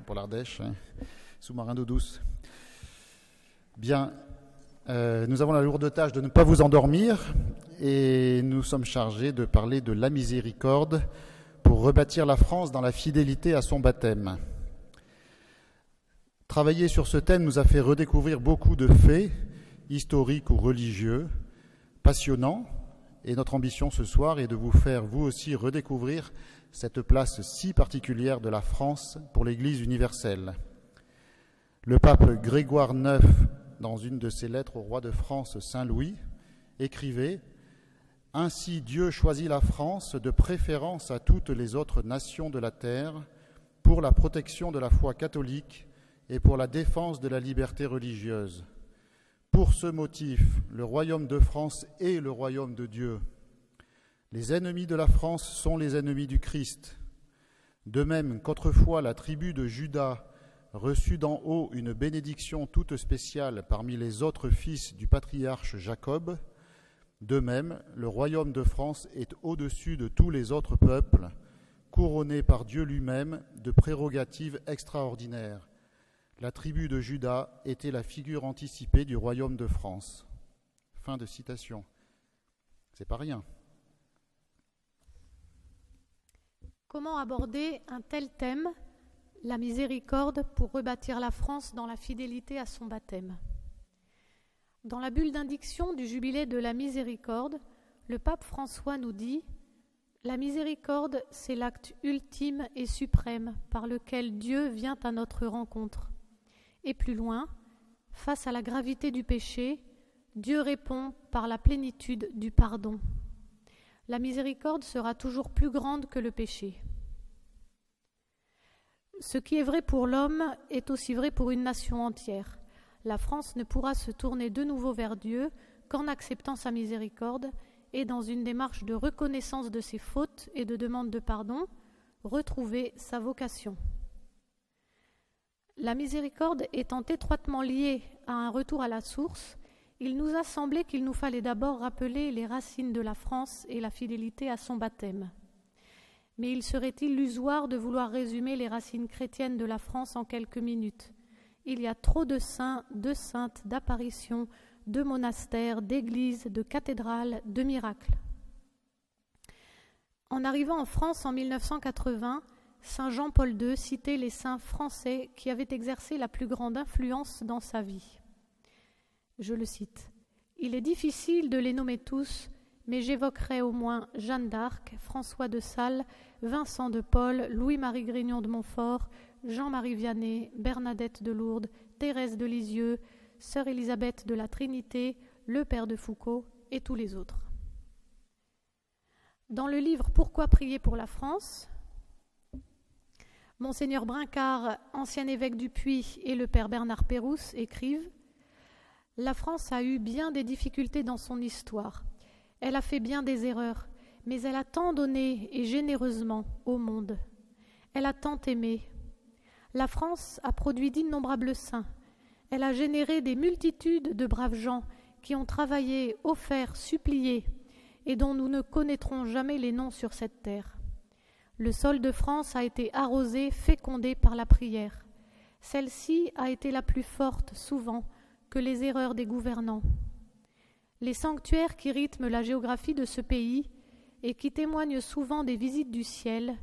pour l'Ardèche, hein. sous-marin d'eau douce. Bien, euh, nous avons la lourde tâche de ne pas vous endormir et nous sommes chargés de parler de la miséricorde pour rebâtir la France dans la fidélité à son baptême. Travailler sur ce thème nous a fait redécouvrir beaucoup de faits, historiques ou religieux, passionnants, et notre ambition ce soir est de vous faire vous aussi redécouvrir cette place si particulière de la France pour l'Église universelle. Le pape Grégoire IX, dans une de ses lettres au roi de France Saint Louis, écrivait Ainsi Dieu choisit la France de préférence à toutes les autres nations de la terre pour la protection de la foi catholique et pour la défense de la liberté religieuse. Pour ce motif, le royaume de France est le royaume de Dieu. Les ennemis de la France sont les ennemis du Christ. De même qu'autrefois la tribu de Judas reçut d'en haut une bénédiction toute spéciale parmi les autres fils du patriarche Jacob, de même le royaume de France est au-dessus de tous les autres peuples, couronné par Dieu lui-même de prérogatives extraordinaires la tribu de Judas était la figure anticipée du royaume de France. Fin de citation. C'est pas rien. Comment aborder un tel thème, la miséricorde, pour rebâtir la France dans la fidélité à son baptême? Dans la bulle d'indiction du jubilé de la miséricorde, le pape François nous dit La miséricorde, c'est l'acte ultime et suprême par lequel Dieu vient à notre rencontre. Et plus loin, face à la gravité du péché, Dieu répond par la plénitude du pardon. La miséricorde sera toujours plus grande que le péché. Ce qui est vrai pour l'homme est aussi vrai pour une nation entière. La France ne pourra se tourner de nouveau vers Dieu qu'en acceptant sa miséricorde et dans une démarche de reconnaissance de ses fautes et de demande de pardon, retrouver sa vocation. La miséricorde étant étroitement liée à un retour à la source, il nous a semblé qu'il nous fallait d'abord rappeler les racines de la France et la fidélité à son baptême. Mais il serait illusoire de vouloir résumer les racines chrétiennes de la France en quelques minutes? Il y a trop de saints, de saintes, d'apparitions, de monastères, d'églises, de cathédrales, de miracles. En arrivant en France en 1980, Saint Jean-Paul II citait les saints français qui avaient exercé la plus grande influence dans sa vie. Je le cite. Il est difficile de les nommer tous, mais j'évoquerai au moins Jeanne d'Arc, François de Sales, Vincent de Paul, Louis-Marie Grignon de Montfort, Jean-Marie Vianney, Bernadette de Lourdes, Thérèse de Lisieux, Sœur Élisabeth de la Trinité, le Père de Foucault et tous les autres. Dans le livre Pourquoi prier pour la France, Monseigneur Brincard, ancien évêque du Puy, et le père Bernard Pérouse écrivent La France a eu bien des difficultés dans son histoire. Elle a fait bien des erreurs, mais elle a tant donné et généreusement au monde. Elle a tant aimé. La France a produit d'innombrables saints. Elle a généré des multitudes de braves gens qui ont travaillé, offert, supplié, et dont nous ne connaîtrons jamais les noms sur cette terre. Le sol de France a été arrosé, fécondé par la prière. Celle-ci a été la plus forte, souvent, que les erreurs des gouvernants. Les sanctuaires qui rythment la géographie de ce pays et qui témoignent souvent des visites du ciel,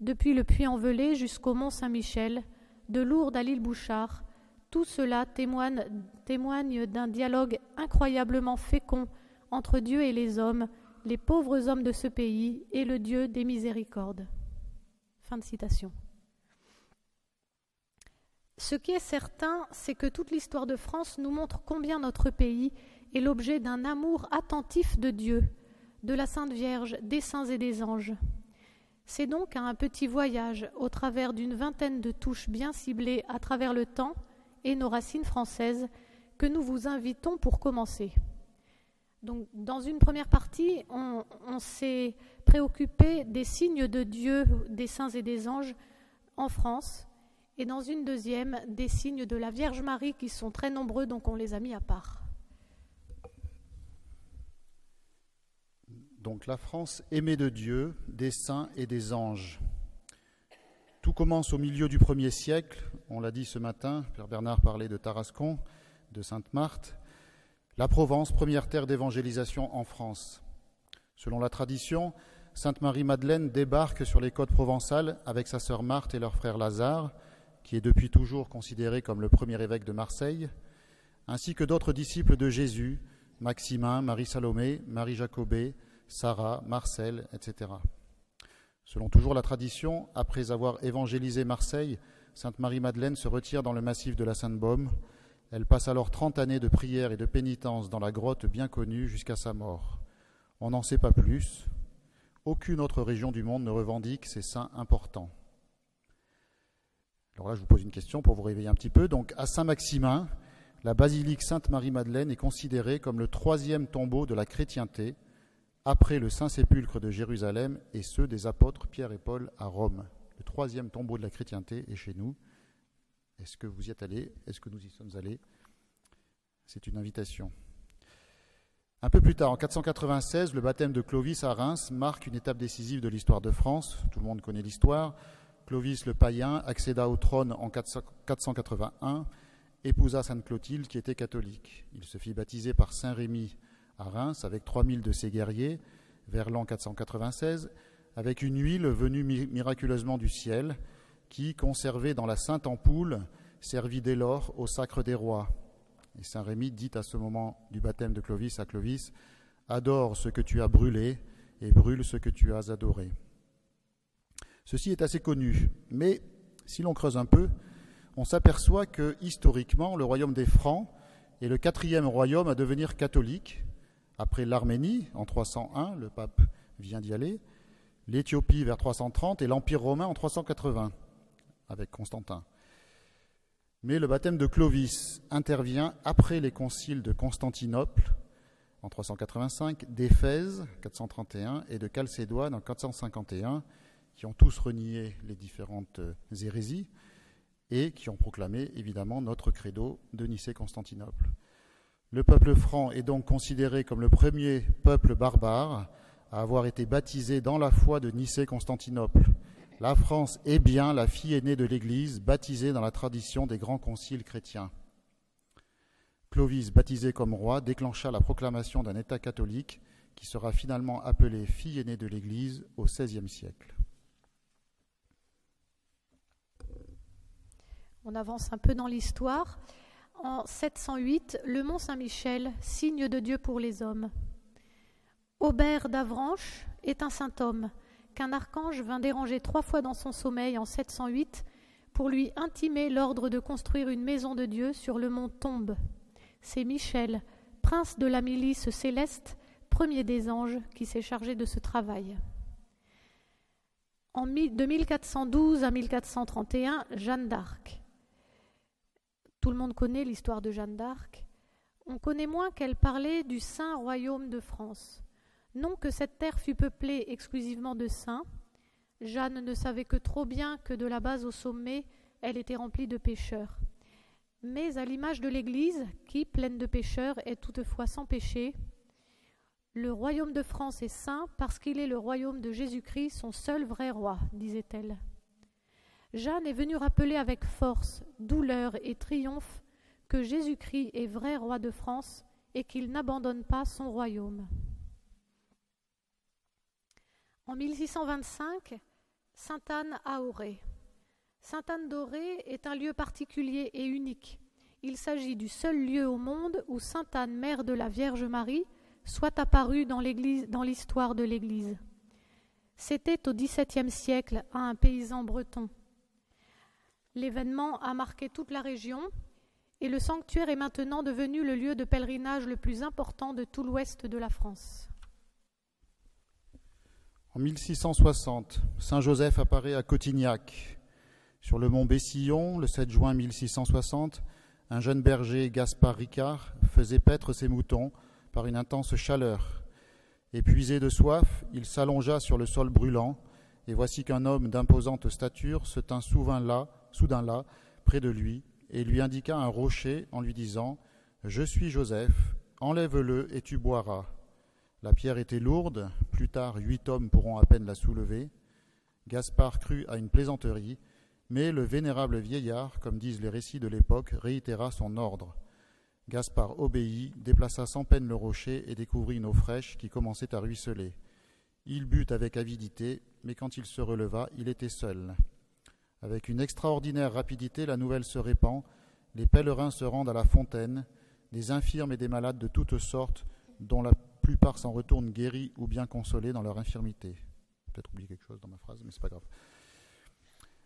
depuis le Puy-en-Velay jusqu'au Mont-Saint-Michel, de Lourdes à l'île Bouchard, tout cela témoigne, témoigne d'un dialogue incroyablement fécond entre Dieu et les hommes, les pauvres hommes de ce pays et le Dieu des miséricordes. Fin de citation. Ce qui est certain, c'est que toute l'histoire de France nous montre combien notre pays est l'objet d'un amour attentif de Dieu, de la Sainte Vierge, des saints et des anges. C'est donc à un petit voyage au travers d'une vingtaine de touches bien ciblées à travers le temps et nos racines françaises que nous vous invitons pour commencer. Dans une première partie, on, s'est préoccupé des signes de Dieu, des saints et des anges en France, et dans une deuxième, des signes de la Vierge Marie qui sont très nombreux, donc on les a mis à part. Donc la France aimée de Dieu, des saints et des anges. Tout commence au milieu du premier siècle. On l'a dit ce matin, Père Bernard parlait de Tarascon, de Sainte-Marthe. La Provence, première terre d'évangélisation en France. Selon la tradition, Sainte Marie-Madeleine débarque sur les côtes provençales avec sa sœur Marthe et leur frère Lazare, qui est depuis toujours considéré comme le premier évêque de Marseille, ainsi que d'autres disciples de Jésus, Maximin, Marie-Salomé, Marie-Jacobée, Sarah, Marcel, etc. Selon toujours la tradition, après avoir évangélisé Marseille, Sainte Marie-Madeleine se retire dans le massif de la Sainte-Baume. Elle passe alors trente années de prière et de pénitence dans la grotte bien connue jusqu'à sa mort. On n'en sait pas plus. Aucune autre région du monde ne revendique ces saints importants. Alors là, je vous pose une question pour vous réveiller un petit peu. Donc, à Saint-Maximin, la basilique Sainte-Marie-Madeleine est considérée comme le troisième tombeau de la chrétienté après le Saint-Sépulcre de Jérusalem et ceux des apôtres Pierre et Paul à Rome. Le troisième tombeau de la chrétienté est chez nous. Est-ce que vous y êtes allés? Est-ce que nous y sommes allés? C'est une invitation. Un peu plus tard, en 496, le baptême de Clovis à Reims marque une étape décisive de l'histoire de France. Tout le monde connaît l'histoire. Clovis le païen accéda au trône en 481, épousa Sainte Clotilde qui était catholique. Il se fit baptiser par Saint Rémy à Reims avec 3000 de ses guerriers vers l'an 496, avec une huile venue miraculeusement du ciel, qui, conservée dans la sainte ampoule, servit dès lors au sacre des rois. Et Saint Rémy dit à ce moment du baptême de Clovis à Clovis Adore ce que tu as brûlé et brûle ce que tu as adoré. Ceci est assez connu, mais si l'on creuse un peu, on s'aperçoit que historiquement, le royaume des Francs est le quatrième royaume à devenir catholique, après l'Arménie, en 301, le pape vient d'y aller, l'Éthiopie vers 330 et l'Empire romain en 380, avec Constantin. Mais le baptême de Clovis intervient après les conciles de Constantinople en 385, d'Éphèse 431 et de Chalcédoine en 451, qui ont tous renié les différentes hérésies et qui ont proclamé évidemment notre credo de Nicée-Constantinople. Le peuple franc est donc considéré comme le premier peuple barbare à avoir été baptisé dans la foi de Nicée-Constantinople. La France est bien la fille aînée de l'Église, baptisée dans la tradition des grands conciles chrétiens. Clovis, baptisé comme roi, déclencha la proclamation d'un État catholique qui sera finalement appelé fille aînée de l'Église au XVIe siècle. On avance un peu dans l'histoire en 708 le mont Saint-Michel, signe de Dieu pour les hommes. Aubert d'Avranches est un saint homme qu'un archange vint déranger trois fois dans son sommeil en 708 pour lui intimer l'ordre de construire une maison de Dieu sur le mont Tombe. C'est Michel, prince de la milice céleste, premier des anges, qui s'est chargé de ce travail. De 1412 à 1431, Jeanne d'Arc. Tout le monde connaît l'histoire de Jeanne d'Arc. On connaît moins qu'elle parlait du Saint Royaume de France. Non que cette terre fût peuplée exclusivement de saints. Jeanne ne savait que trop bien que de la base au sommet, elle était remplie de pécheurs. Mais à l'image de l'Église, qui, pleine de pécheurs, est toutefois sans péché, le royaume de France est saint parce qu'il est le royaume de Jésus-Christ, son seul vrai roi, disait-elle. Jeanne est venue rappeler avec force, douleur et triomphe que Jésus-Christ est vrai roi de France et qu'il n'abandonne pas son royaume. En 1625, Sainte-Anne à Auré. Sainte-Anne d'Auré est un lieu particulier et unique. Il s'agit du seul lieu au monde où Sainte-Anne, mère de la Vierge Marie, soit apparue dans l'histoire de l'Église. C'était au XVIIe siècle à un paysan breton. L'événement a marqué toute la région et le sanctuaire est maintenant devenu le lieu de pèlerinage le plus important de tout l'ouest de la France. En 1660, Saint Joseph apparaît à Cotignac. Sur le mont Bessillon, le 7 juin 1660, un jeune berger, Gaspard Ricard, faisait paître ses moutons par une intense chaleur. Épuisé de soif, il s'allongea sur le sol brûlant, et voici qu'un homme d'imposante stature se tint souvent là, soudain là, près de lui, et lui indiqua un rocher en lui disant Je suis Joseph, enlève-le et tu boiras. La pierre était lourde, plus tard huit hommes pourront à peine la soulever. Gaspard crut à une plaisanterie, Mais le vénérable vieillard, comme disent les récits de l'époque, réitéra son ordre. Gaspard obéit, déplaça sans peine le rocher et découvrit une eau fraîche qui commençait à ruisseler. Il but avec avidité, mais quand il se releva, il était seul. Avec une extraordinaire rapidité, la nouvelle se répand, les pèlerins se rendent à la fontaine, des infirmes et des malades de toutes sortes, dont la plupart s'en retournent guéris ou bien consolés dans leur infirmité. Peut-être oublié quelque chose dans ma phrase, mais c'est pas grave.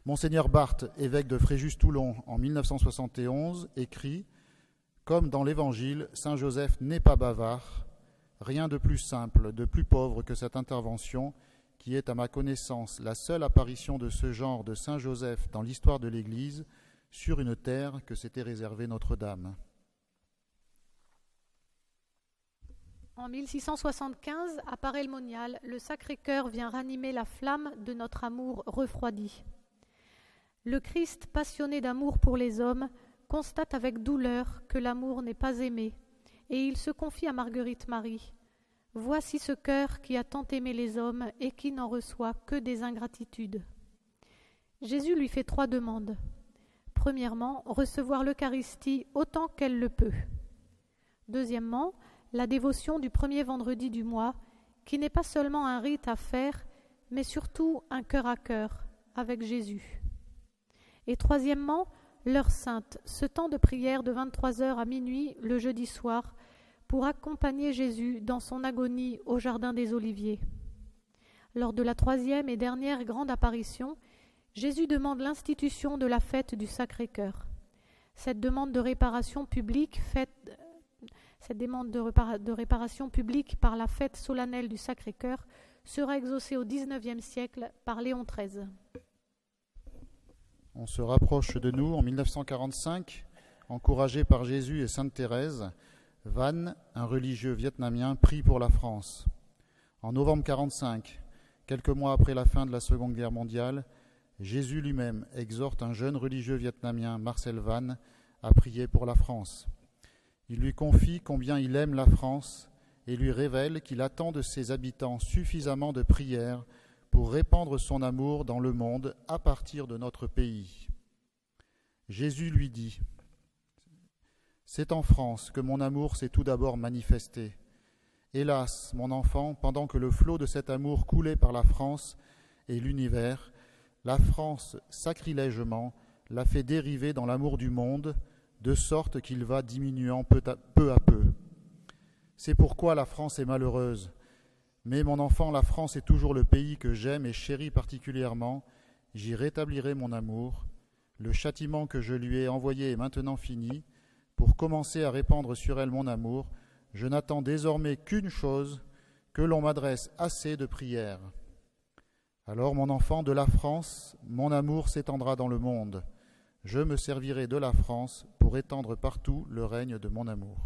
Monseigneur Barthes, évêque de Fréjus-Toulon en 1971, écrit Comme dans l'Évangile, Saint Joseph n'est pas bavard, rien de plus simple, de plus pauvre que cette intervention, qui est à ma connaissance la seule apparition de ce genre de Saint Joseph dans l'histoire de l'Église sur une terre que s'était réservée Notre-Dame. En 1675, à Paray-le-Monial, le Sacré-Cœur vient ranimer la flamme de notre amour refroidi. Le Christ, passionné d'amour pour les hommes, constate avec douleur que l'amour n'est pas aimé, et il se confie à Marguerite Marie. Voici ce cœur qui a tant aimé les hommes et qui n'en reçoit que des ingratitudes. Jésus lui fait trois demandes. Premièrement, recevoir l'Eucharistie autant qu'elle le peut. Deuxièmement, la dévotion du premier vendredi du mois, qui n'est pas seulement un rite à faire, mais surtout un cœur à cœur avec Jésus. Et troisièmement, l'heure sainte, ce temps de prière de 23 heures à minuit le jeudi soir, pour accompagner Jésus dans son agonie au Jardin des Oliviers. Lors de la troisième et dernière grande apparition, Jésus demande l'institution de la fête du Sacré-Cœur. Cette demande de réparation publique cette demande de, de, réparation publique par la fête solennelle du Sacré-Cœur sera exaucée au XIXe siècle par Léon XIII. On se rapproche de nous en 1945, encouragé par Jésus et Sainte Thérèse. Van, un religieux vietnamien, prie pour la France. En novembre 1945, quelques mois après la fin de la Seconde Guerre mondiale, Jésus lui-même exhorte un jeune religieux vietnamien, Marcel Van, à prier pour la France. Il lui confie combien il aime la France et lui révèle qu'il attend de ses habitants suffisamment de prières pour répandre son amour dans le monde à partir de notre pays. Jésus lui dit, C'est en France que mon amour s'est tout d'abord manifesté. Hélas, mon enfant, pendant que le flot de cet amour coulait par la France et l'univers, la France, sacrilègement, l'a fait dériver dans l'amour du monde, de sorte qu'il va diminuant peu à peu. Peu. C'est pourquoi la France est malheureuse, mais mon enfant, la France est toujours le pays que j'aime et chéris particulièrement. J'y rétablirai mon amour. Le châtiment que je lui ai envoyé est maintenant fini. Pour commencer à répandre sur elle mon amour, je n'attends désormais qu'une chose, que l'on m'adresse assez de prières. Alors, mon enfant, de la France, mon amour s'étendra dans le monde. Je me servirai de la France pour étendre partout le règne de mon amour.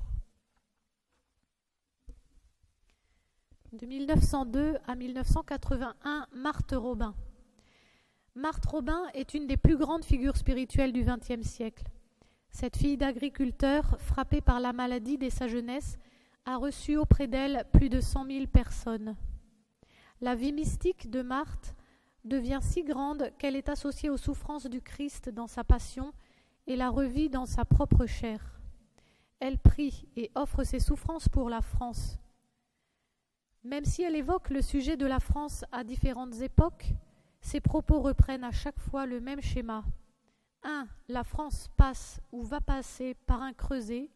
De 1902 à 1981, Marthe Robin. Marthe Robin est une des plus grandes figures spirituelles du XXe siècle. Cette fille d'agriculteur, frappée par la maladie dès sa jeunesse, a reçu auprès d'elle plus de cent mille personnes. La vie mystique de Marthe devient si grande qu'elle est associée aux souffrances du Christ dans sa passion et la revit dans sa propre chair. Elle prie et offre ses souffrances pour la France. Même si elle évoque le sujet de la France à différentes époques, ses propos reprennent à chaque fois le même schéma. 1. La France passe ou va passer par un creuset.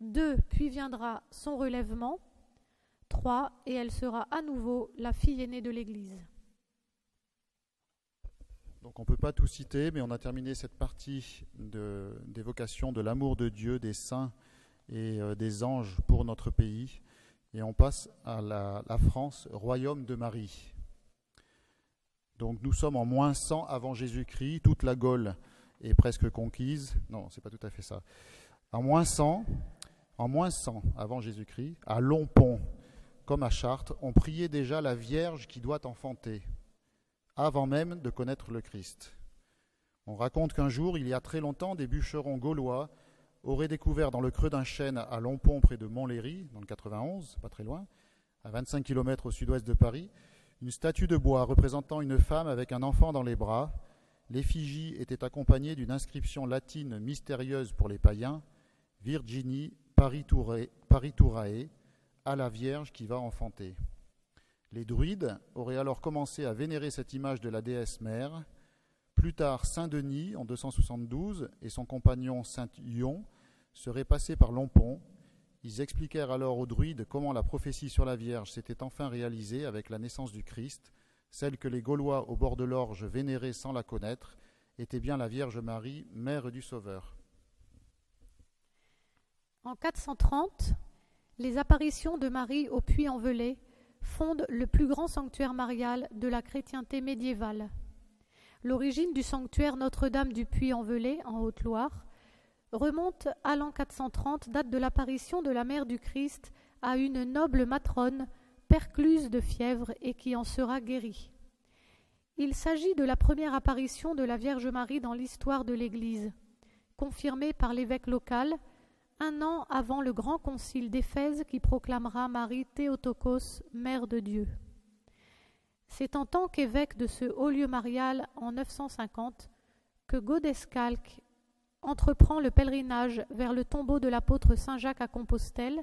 2. Puis viendra son relèvement. 3. Et elle sera à nouveau la fille aînée de l'Église. Donc on ne peut pas tout citer, mais on a terminé cette partie d'évocation de, l'amour de Dieu, des saints et euh, des anges pour notre pays. Et on passe à la, France, royaume de Marie. Donc nous sommes en moins 100 avant Jésus-Christ, toute la Gaule est presque conquise. Non, c'est pas tout à fait ça. En moins 100, en moins 100 avant Jésus-Christ, à Longpont, comme à Chartres, on priait déjà la Vierge qui doit enfanter, avant même de connaître le Christ. On raconte qu'un jour, il y a très longtemps, des bûcherons gaulois aurait découvert dans le creux d'un chêne à Longpont, près de Montlhéry, dans le 91, pas très loin, à 25 km au sud-ouest de Paris, une statue de bois représentant une femme avec un enfant dans les bras, l'effigie était accompagnée d'une inscription latine mystérieuse pour les païens, Virginie pariturae, à la Vierge qui va enfanter. Les druides auraient alors commencé à vénérer cette image de la déesse mère. Plus tard, Saint Denis, en 272, et son compagnon Saint Ion seraient passés par Lompont. Ils expliquèrent alors aux druides comment la prophétie sur la Vierge s'était enfin réalisée avec la naissance du Christ, celle que les Gaulois au bord de l'Orge vénéraient sans la connaître, était bien la Vierge Marie, mère du Sauveur. En 430, les apparitions de Marie au Puy-en-Velay fondent le plus grand sanctuaire marial de la chrétienté médiévale. L'origine du sanctuaire Notre-Dame du Puy-en-Velay, en Haute-Loire, remonte à l'an 430, date de l'apparition de la mère du Christ à une noble matrone percluse de fièvre et qui en sera guérie. Il s'agit de la première apparition de la Vierge Marie dans l'histoire de l'Église, confirmée par l'évêque local un an avant le grand concile d'Éphèse qui proclamera Marie Théotokos, Mère de Dieu. C'est en tant qu'évêque de ce haut lieu marial en 950 que Godescalque entreprend le pèlerinage vers le tombeau de l'apôtre Saint Jacques à Compostelle,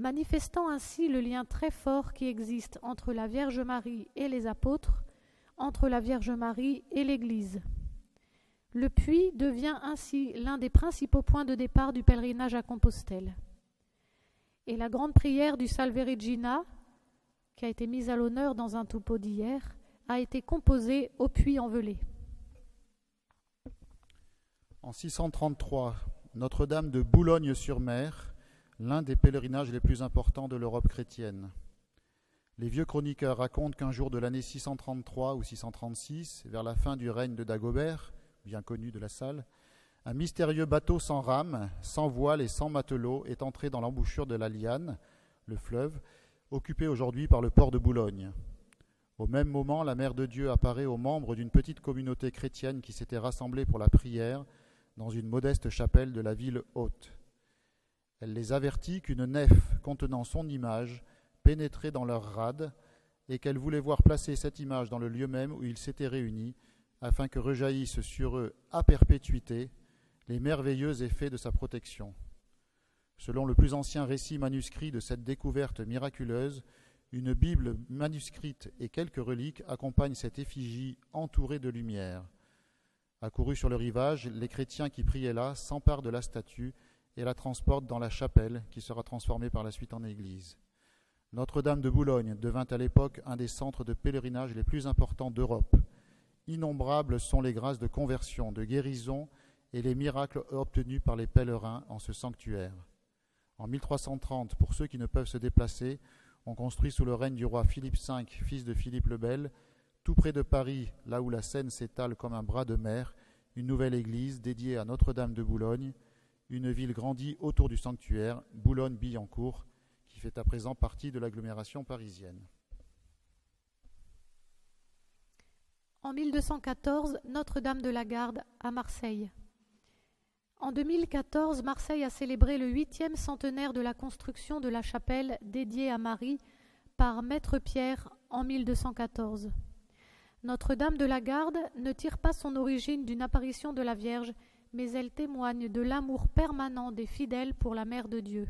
manifestant ainsi le lien très fort qui existe entre la Vierge Marie et les apôtres, entre la Vierge Marie et l'Église. Le puits devient ainsi l'un des principaux points de départ du pèlerinage à Compostelle. Et la grande prière du Salve Regina, qui a été mise à l'honneur dans un topo d'hier, a été composée au puits envelé. En 633, Notre-Dame de Boulogne-sur-Mer, l'un des pèlerinages les plus importants de l'Europe chrétienne. Les vieux chroniqueurs racontent qu'un jour de l'année 633 ou 636, vers la fin du règne de Dagobert, bien connu de la salle, un mystérieux bateau sans rame, sans voile et sans matelot est entré dans l'embouchure de la Liane, le fleuve, occupé aujourd'hui par le port de Boulogne. Au même moment, la Mère de Dieu apparaît aux membres d'une petite communauté chrétienne qui s'était rassemblée pour la prière dans une modeste chapelle de la ville haute. Elle les avertit qu'une nef contenant son image pénétrait dans leur rade et qu'elle voulait voir placer cette image dans le lieu même où ils s'étaient réunis afin que rejaillissent sur eux à perpétuité les merveilleux effets de sa protection. Selon le plus ancien récit manuscrit de cette découverte miraculeuse, une Bible manuscrite et quelques reliques accompagnent cette effigie entourée de lumière. Accourus sur le rivage, les chrétiens qui priaient là s'emparent de la statue et la transportent dans la chapelle qui sera transformée par la suite en église. Notre-Dame de Boulogne devint à l'époque un des centres de pèlerinage les plus importants d'Europe. Innombrables sont les grâces de conversion, de guérison et les miracles obtenus par les pèlerins en ce sanctuaire. En 1330, pour ceux qui ne peuvent se déplacer, on construit sous le règne du roi Philippe V, fils de Philippe le Bel, tout près de Paris, là où la Seine s'étale comme un bras de mer, une nouvelle église dédiée à Notre-Dame de Boulogne, une ville grandie autour du sanctuaire, Boulogne-Billancourt, qui fait à présent partie de l'agglomération parisienne. En 1214, Notre-Dame de la Garde à Marseille. En 2014, Marseille a célébré le huitième centenaire de la construction de la chapelle dédiée à Marie par Maître Pierre en 1214. Notre-Dame de la Garde ne tire pas son origine d'une apparition de la Vierge, mais elle témoigne de l'amour permanent des fidèles pour la Mère de Dieu.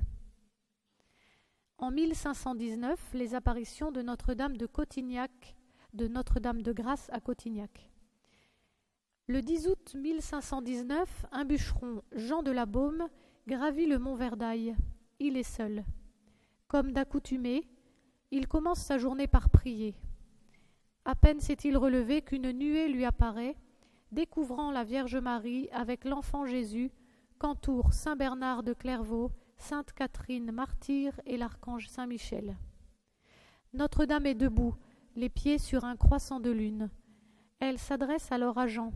En 1519, les apparitions de Notre-Dame de Cotignac de Notre-Dame de Grâce à Cotignac. Le 10 août 1519, un bûcheron, Jean de la Baume, gravit le mont Verdaille. Il est seul. Comme d'accoutumé, il commence sa journée par prier. À peine s'est-il relevé qu'une nuée lui apparaît, découvrant la Vierge Marie avec l'enfant Jésus, qu'entourent Saint Bernard de Clairvaux, Sainte Catherine martyre et l'archange Saint Michel. Notre-Dame est debout, les pieds sur un croissant de lune. Elle s'adresse alors à Jean.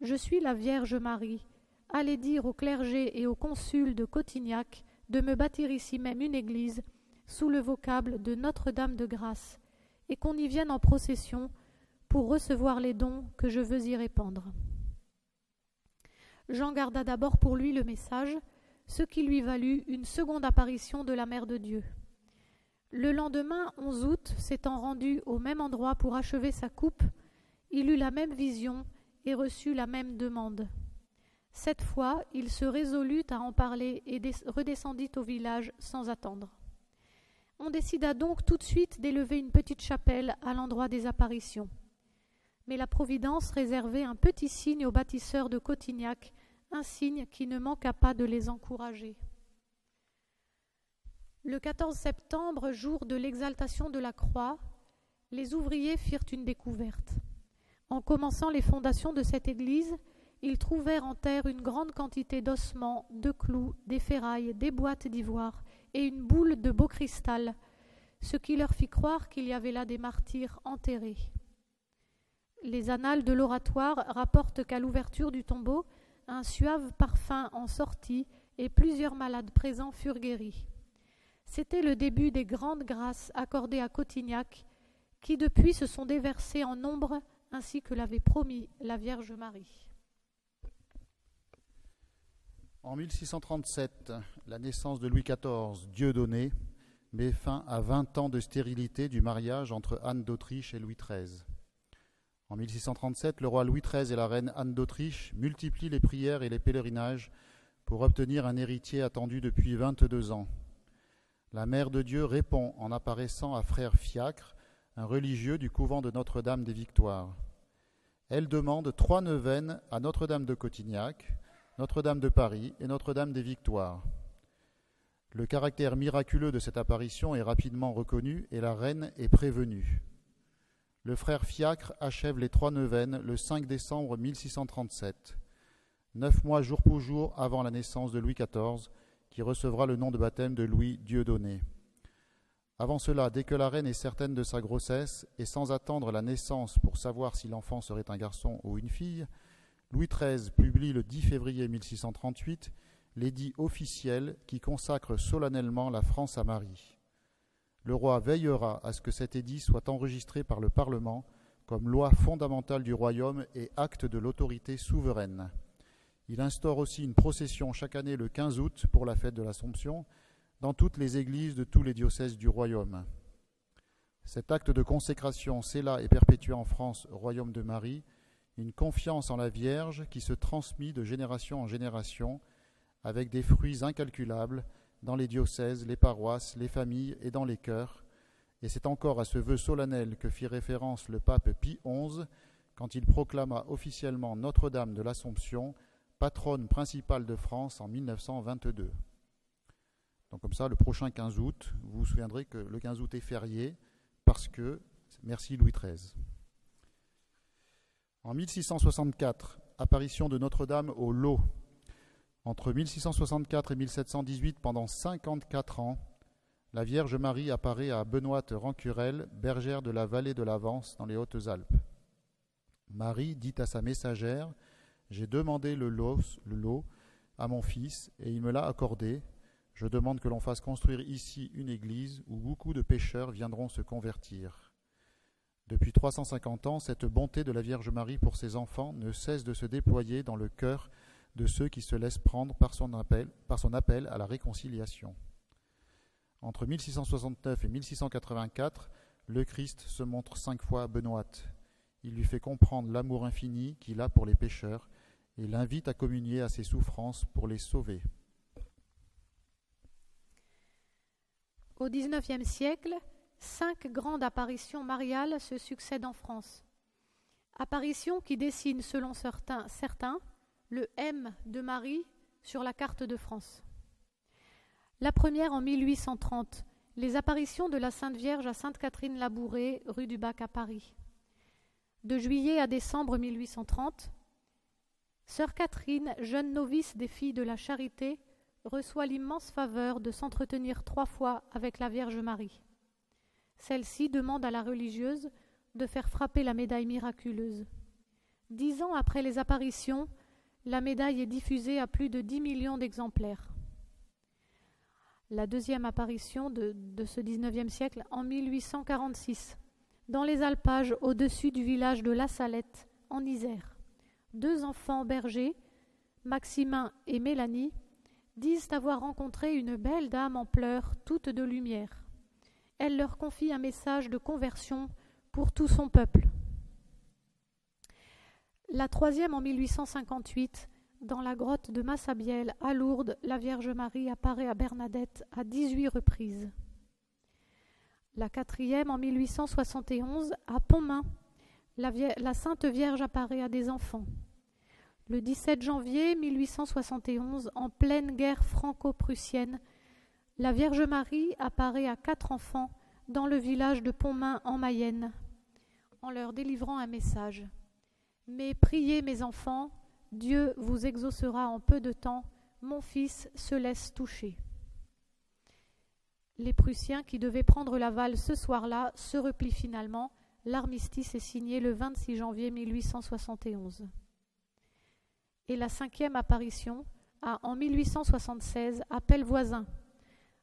Je suis la Vierge Marie. Allez dire au clergé et au consul de Cotignac de me bâtir ici même une église sous le vocable de Notre-Dame de Grâce, et qu'on y vienne en procession pour recevoir les dons que je veux y répandre. Jean garda d'abord pour lui le message, ce qui lui valut une seconde apparition de la Mère de Dieu. Le lendemain, 11 août, s'étant rendu au même endroit pour achever sa coupe, il eut la même vision et reçut la même demande. Cette fois, il se résolut à en parler et redescendit au village sans attendre. On décida donc tout de suite d'élever une petite chapelle à l'endroit des apparitions. Mais la Providence réservait un petit signe aux bâtisseurs de Cotignac, un signe qui ne manqua pas de les encourager. Le 14 septembre, jour de l'exaltation de la croix, les ouvriers firent une découverte. En commençant les fondations de cette église, ils trouvèrent en terre une grande quantité d'ossements, de clous, des ferrailles, des boîtes d'ivoire et une boule de beau cristal, ce qui leur fit croire qu'il y avait là des martyrs enterrés. Les annales de l'oratoire rapportent qu'à l'ouverture du tombeau, un suave parfum en sortit et plusieurs malades présents furent guéris. C'était le début des grandes grâces accordées à Cotignac, qui depuis se sont déversées en nombre ainsi que l'avait promis la Vierge Marie. En 1637, la naissance de Louis XIV, Dieu donné, met fin à vingt ans de stérilité du mariage entre Anne d'Autriche et Louis XIII. En 1637, le roi Louis XIII et la reine Anne d'Autriche multiplient les prières et les pèlerinages pour obtenir un héritier attendu depuis 22 ans. La Mère de Dieu répond en apparaissant à frère Fiacre, un religieux du couvent de Notre-Dame des Victoires. Elle demande trois neuvaines à Notre-Dame de Cotignac, Notre-Dame de Paris et Notre-Dame des Victoires. Le caractère miraculeux de cette apparition est rapidement reconnu et la reine est prévenue. Le frère Fiacre achève les trois neuvaines le 5 décembre 1637, neuf mois jour pour jour avant la naissance de Louis XIV, qui recevra le nom de baptême de Louis Dieudonné. Avant cela, dès que la reine est certaine de sa grossesse, et sans attendre la naissance pour savoir si l'enfant serait un garçon ou une fille, Louis XIII publie le 10 février 1638 l'édit officiel qui consacre solennellement la France à Marie. Le roi veillera à ce que cet édit soit enregistré par le Parlement comme loi fondamentale du royaume et acte de l'autorité souveraine. Il instaure aussi une procession chaque année le 15 août pour la fête de l'Assomption dans toutes les églises de tous les diocèses du royaume. Cet acte de consécration scella et perpétua en France, royaume de Marie, une confiance en la Vierge qui se transmit de génération en génération avec des fruits incalculables dans les diocèses, les paroisses, les familles et dans les cœurs. Et c'est encore à ce vœu solennel que fit référence le pape Pie XI quand il proclama officiellement Notre-Dame de l'Assomption patronne principale de France en 1922. Donc comme ça, le prochain 15 août, vous vous souviendrez que le 15 août est férié parce que, merci Louis XIII. En 1664, apparition de Notre-Dame au Lot. Entre 1664 et 1718, pendant 54 ans, la Vierge Marie apparaît à Benoîte Rancurel, bergère de la vallée de l'Avance dans les Hautes-Alpes. Marie dit à sa messagère j'ai demandé le lot, le lot à mon fils et il me l'a accordé. Je demande que l'on fasse construire ici une église où beaucoup de pécheurs viendront se convertir. Depuis 350 ans, cette bonté de la Vierge Marie pour ses enfants ne cesse de se déployer dans le cœur de ceux qui se laissent prendre par son appel, à la réconciliation. Entre 1669 et 1684, le Christ se montre cinq fois à Benoît. Il lui fait comprendre l'amour infini qu'il a pour les pécheurs et l'invite à communier à ses souffrances pour les sauver. Au XIXe siècle, cinq grandes apparitions mariales se succèdent en France. Apparitions qui dessinent, selon certains, certains, le M de Marie sur la carte de France. La première en 1830, les apparitions de la Sainte Vierge à Sainte-Catherine-Labourée, rue du Bac à Paris. De juillet à décembre 1830, Sœur Catherine, jeune novice des filles de la Charité, reçoit l'immense faveur de s'entretenir trois fois avec la Vierge Marie. Celle-ci demande à la religieuse de faire frapper la médaille miraculeuse. Dix ans après les apparitions, la médaille est diffusée à plus de dix millions d'exemplaires. La deuxième apparition de, de ce XIXe siècle en 1846, dans les alpages au-dessus du village de La Salette, en Isère deux enfants bergers, Maximin et Mélanie, disent avoir rencontré une belle dame en pleurs, toute de lumière. Elle leur confie un message de conversion pour tout son peuple. La troisième en 1858, dans la grotte de Massabielle, à Lourdes, la Vierge Marie apparaît à Bernadette à 18 reprises. La quatrième en 1871, à Pontmain, la, la Sainte Vierge apparaît à des enfants. Le 17 janvier 1871, en pleine guerre franco-prussienne, la Vierge Marie apparaît à quatre enfants dans le village de Pontmain en Mayenne, en leur délivrant un message. Mais priez mes enfants, Dieu vous exaucera en peu de temps, mon fils se laisse toucher. Les Prussiens qui devaient prendre l'aval ce soir-là se replient finalement. L'armistice est signé le 26 janvier 1871 et la cinquième apparition a, en 1876, appel voisin.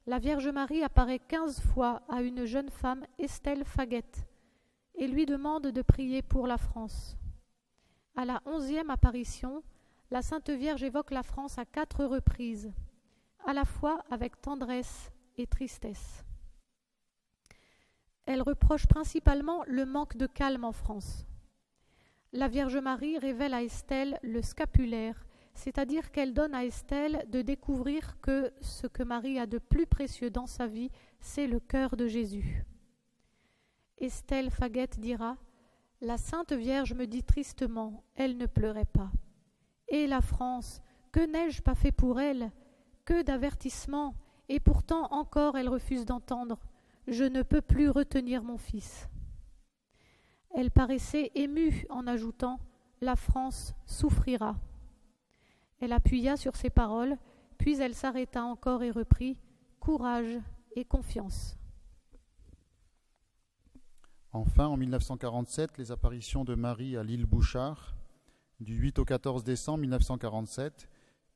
La Vierge Marie apparaît quinze fois à une jeune femme, Estelle Faguette, et lui demande de prier pour la France. À la onzième apparition, la Sainte Vierge évoque la France à quatre reprises, à la fois avec tendresse et tristesse. Elle reproche principalement le manque de calme en France la Vierge Marie révèle à Estelle le scapulaire, c'est-à-dire qu'elle donne à Estelle de découvrir que ce que Marie a de plus précieux dans sa vie, c'est le cœur de Jésus. Estelle Faguette dira La Sainte Vierge me dit tristement, elle ne pleurait pas. Et la France, que n'ai-je pas fait pour elle? Que d'avertissements Et pourtant encore elle refuse d'entendre. Je ne peux plus retenir mon fils. Elle paraissait émue en ajoutant La France souffrira. Elle appuya sur ces paroles, puis elle s'arrêta encore et reprit Courage et confiance. Enfin, en 1947, les apparitions de Marie à l'île Bouchard. Du 8 au 14 décembre 1947,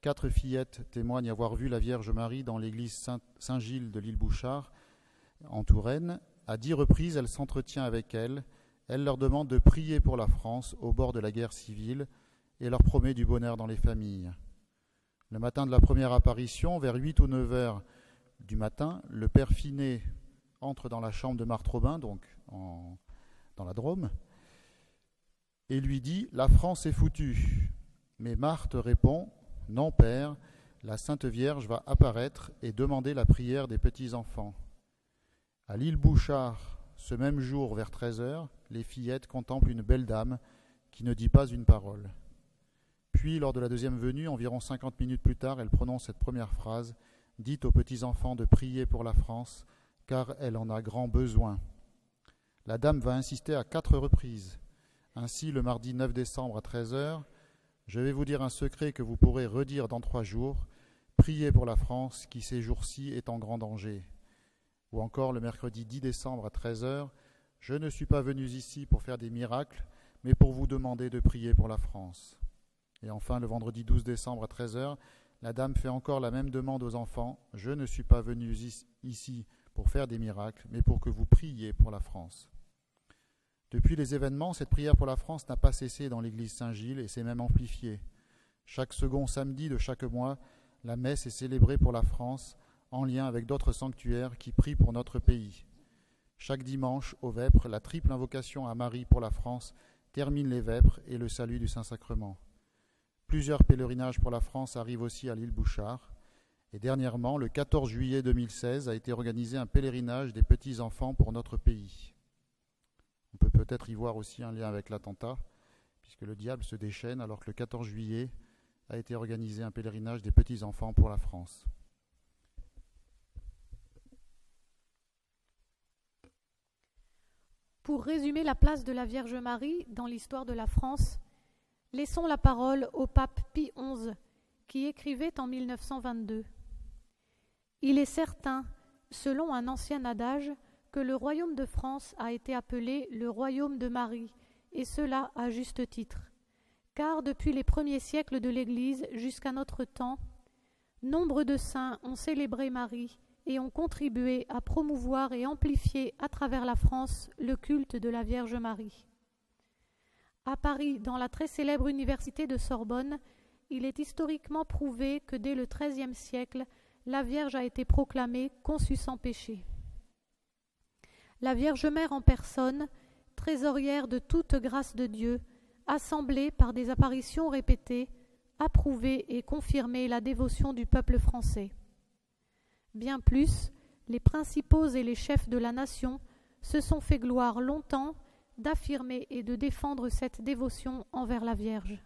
quatre fillettes témoignent avoir vu la Vierge Marie dans l'église Saint-Gilles de l'île Bouchard, en Touraine. À dix reprises, elle s'entretient avec elles elle leur demande de prier pour la France au bord de la guerre civile et leur promet du bonheur dans les familles. Le matin de la première apparition, vers 8 ou 9 heures du matin, le père Finet entre dans la chambre de Marthe Robin, donc dans la Drôme, et lui dit La France est foutue. Mais Marthe répond Non, père, la Sainte Vierge va apparaître et demander la prière des petits-enfants. À l'île Bouchard, ce même jour, vers 13 heures, les fillettes contemplent une belle dame qui ne dit pas une parole. Puis, lors de la deuxième venue, environ cinquante minutes plus tard, elle prononce cette première phrase Dites aux petits-enfants de prier pour la France, car elle en a grand besoin. La dame va insister à quatre reprises. Ainsi, le mardi 9 décembre à 13 heures, je vais vous dire un secret que vous pourrez redire dans trois jours. Priez pour la France qui ces jours-ci est en grand danger. Ou encore le mercredi 10 décembre à 13 heures, je ne suis pas venu ici pour faire des miracles, mais pour vous demander de prier pour la France. Et enfin, le vendredi 12 décembre à 13h, la dame fait encore la même demande aux enfants. Je ne suis pas venu ici pour faire des miracles, mais pour que vous priez pour la France. Depuis les événements, cette prière pour la France n'a pas cessé dans l'église Saint-Gilles et s'est même amplifiée. Chaque second samedi de chaque mois, la messe est célébrée pour la France en lien avec d'autres sanctuaires qui prient pour notre pays. Chaque dimanche, au Vêpres, la triple invocation à Marie pour la France termine les Vêpres et le salut du Saint-Sacrement. Plusieurs pèlerinages pour la France arrivent aussi à l'île Bouchard. Et dernièrement, le 14 juillet 2016, a été organisé un pèlerinage des petits-enfants pour notre pays. On peut peut-être y voir aussi un lien avec l'attentat, puisque le diable se déchaîne alors que le 14 juillet a été organisé un pèlerinage des petits-enfants pour la France. Pour résumer la place de la Vierge Marie dans l'histoire de la France, laissons la parole au pape Pie XI, qui écrivait en 1922 Il est certain, selon un ancien adage, que le royaume de France a été appelé le royaume de Marie, et cela à juste titre. Car depuis les premiers siècles de l'Église jusqu'à notre temps, nombre de saints ont célébré Marie et ont contribué à promouvoir et amplifier à travers la France le culte de la Vierge Marie. À Paris, dans la très célèbre université de Sorbonne, il est historiquement prouvé que dès le XIIIe siècle, la Vierge a été proclamée conçue sans péché. La Vierge Mère en personne, trésorière de toute grâce de Dieu, assemblé par des apparitions répétées, approuvé et confirmé la dévotion du peuple français. Bien plus, les principaux et les chefs de la nation se sont fait gloire longtemps d'affirmer et de défendre cette dévotion envers la Vierge.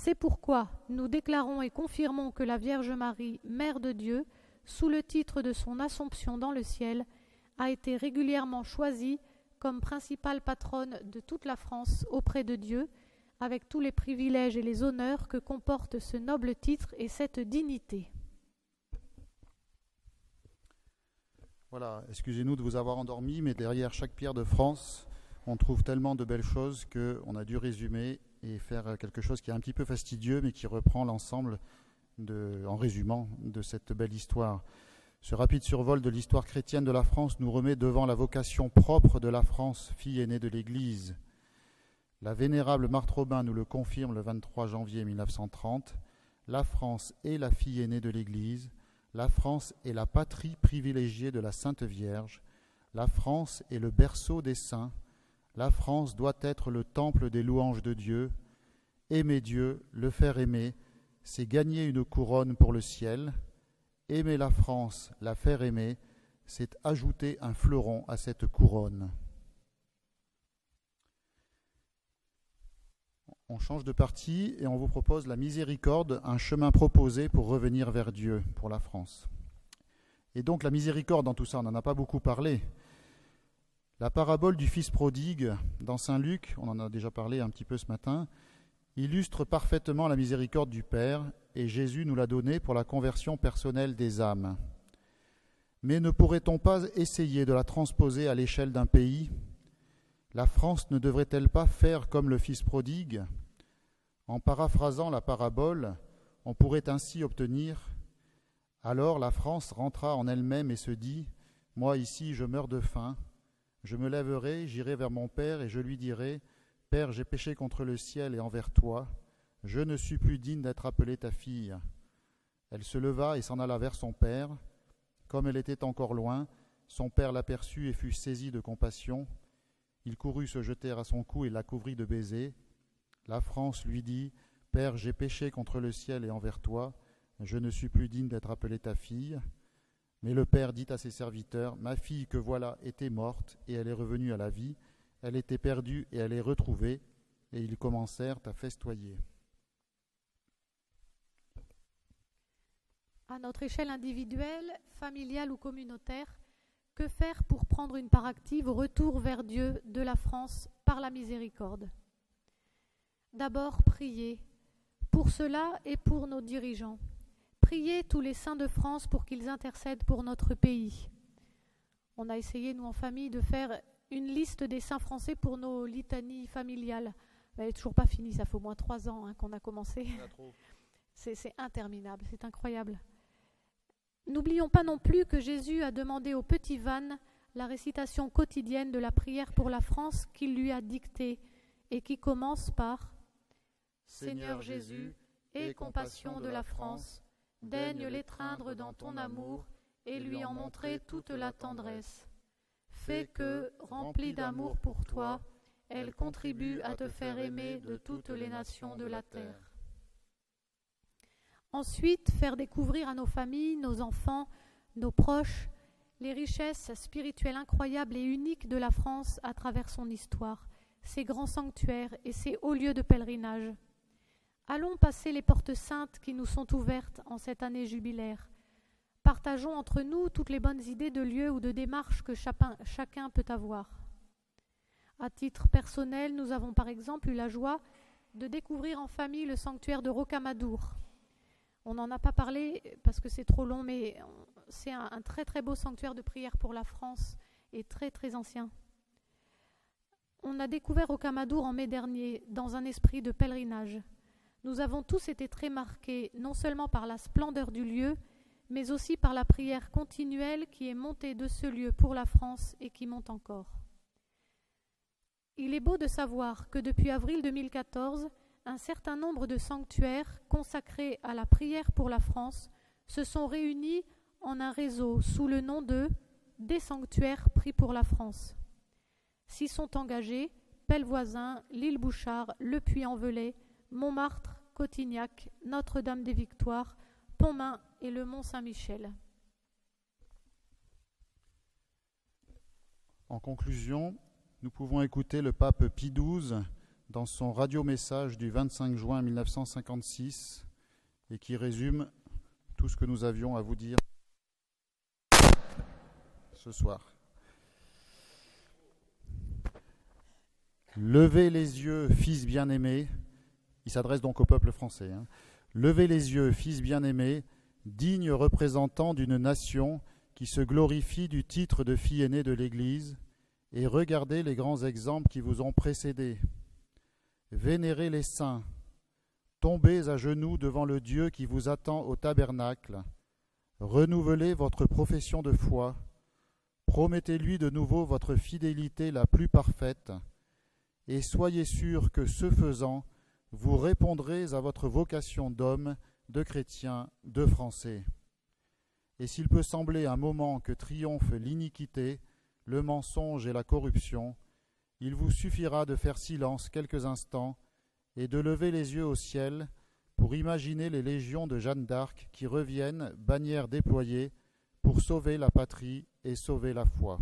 C'est pourquoi nous déclarons et confirmons que la Vierge Marie, Mère de Dieu, sous le titre de son Assomption dans le ciel, a été régulièrement choisie comme principale patronne de toute la France auprès de Dieu, avec tous les privilèges et les honneurs que comporte ce noble titre et cette dignité. Voilà, excusez-nous de vous avoir endormi, mais derrière chaque pierre de France, on trouve tellement de belles choses qu'on a dû résumer et faire quelque chose qui est un petit peu fastidieux, mais qui reprend l'ensemble, en résumant, de cette belle histoire. Ce rapide survol de l'histoire chrétienne de la France nous remet devant la vocation propre de la France, fille aînée de l'Église. La vénérable Marthe Robin nous le confirme le 23 janvier 1930. La France est la fille aînée de l'Église. La France est la patrie privilégiée de la Sainte Vierge. La France est le berceau des saints. La France doit être le temple des louanges de Dieu. Aimer Dieu, le faire aimer, c'est gagner une couronne pour le ciel. Aimer la France, la faire aimer, c'est ajouter un fleuron à cette couronne. On change de parti et on vous propose la miséricorde, un chemin proposé pour revenir vers Dieu pour la France. Et donc la miséricorde dans tout ça, on n'en a pas beaucoup parlé, la parabole du Fils prodigue dans Saint Luc, on en a déjà parlé un petit peu ce matin, illustre parfaitement la miséricorde du Père et Jésus nous l'a donnée pour la conversion personnelle des âmes. Mais ne pourrait-on pas essayer de la transposer à l'échelle d'un pays? La France ne devrait-elle pas faire comme le Fils prodigue? En paraphrasant la parabole, on pourrait ainsi obtenir Alors la France rentra en elle-même et se dit Moi ici je meurs de faim je me lèverai, j'irai vers mon Père, et je lui dirai, Père, j'ai péché contre le ciel et envers toi, je ne suis plus digne d'être appelée ta fille. Elle se leva et s'en alla vers son Père. Comme elle était encore loin, son Père l'aperçut et fut saisi de compassion. Il courut se jeter à son cou et la couvrit de baisers. La France lui dit, Père, j'ai péché contre le ciel et envers toi, je ne suis plus digne d'être appelée ta fille. Mais le père dit à ses serviteurs, Ma fille que voilà était morte, et elle est revenue à la vie, elle était perdue, et elle est retrouvée, et ils commencèrent à festoyer. À notre échelle individuelle, familiale ou communautaire, que faire pour prendre une part active au retour vers Dieu de la France par la miséricorde? D'abord, prier, pour cela et pour nos dirigeants prier tous les saints de France pour qu'ils intercèdent pour notre pays. On a essayé, nous en famille, de faire une liste des saints français pour nos litanies familiales. Elle n'est toujours pas finie, ça fait au moins trois ans hein, qu'on a commencé. C'est interminable, c'est incroyable. N'oublions pas non plus que Jésus a demandé au petit Van la récitation quotidienne de la prière pour la France qu'il lui a dictée et qui commence par Seigneur Jésus, aie compassion de la France daigne l'étreindre dans ton amour et lui en montrer toute la tendresse. Fais que, remplie d'amour pour toi, elle contribue à te faire aimer de toutes les nations de la terre. Ensuite, faire découvrir à nos familles, nos enfants, nos proches, les richesses spirituelles incroyables et uniques de la France à travers son histoire, ses grands sanctuaires et ses hauts lieux de pèlerinage. Allons passer les portes saintes qui nous sont ouvertes en cette année jubilaire. Partageons entre nous toutes les bonnes idées de lieux ou de démarches que chacun, peut avoir. À titre personnel, nous avons par exemple eu la joie de découvrir en famille le sanctuaire de Rocamadour. On n'en a pas parlé parce que c'est trop long, mais c'est un, très très beau sanctuaire de prière pour la France et très très ancien. On a découvert Rocamadour en mai dernier dans un esprit de pèlerinage nous avons tous été très marqués non seulement par la splendeur du lieu, mais aussi par la prière continuelle qui est montée de ce lieu pour la France et qui monte encore. Il est beau de savoir que depuis avril 2014, un certain nombre de sanctuaires consacrés à la prière pour la France se sont réunis en un réseau sous le nom de des sanctuaires pris pour la France. S'y sont engagés Pellevoisin, l'île Bouchard, Le Puy-en-Velay, Montmartre, Cotignac, Notre-Dame des Victoires, Pontmain et le Mont Saint-Michel. En conclusion, nous pouvons écouter le pape Pie XII dans son radio-message du 25 juin 1956 et qui résume tout ce que nous avions à vous dire ce soir. Levez les yeux, fils bien-aimés. Il s'adresse donc au peuple français. Hein. Levez les yeux, fils bien-aimés, dignes représentants d'une nation qui se glorifie du titre de fille aînée de l'Église, et regardez les grands exemples qui vous ont précédés. Vénérez les saints, tombez à genoux devant le Dieu qui vous attend au tabernacle, renouvelez votre profession de foi, promettez-lui de nouveau votre fidélité la plus parfaite, et soyez sûrs que ce faisant, vous répondrez à votre vocation d'homme, de chrétien, de français. Et s'il peut sembler un moment que triomphe l'iniquité, le mensonge et la corruption, il vous suffira de faire silence quelques instants et de lever les yeux au ciel pour imaginer les légions de Jeanne d'Arc qui reviennent, bannières déployées, pour sauver la patrie et sauver la foi.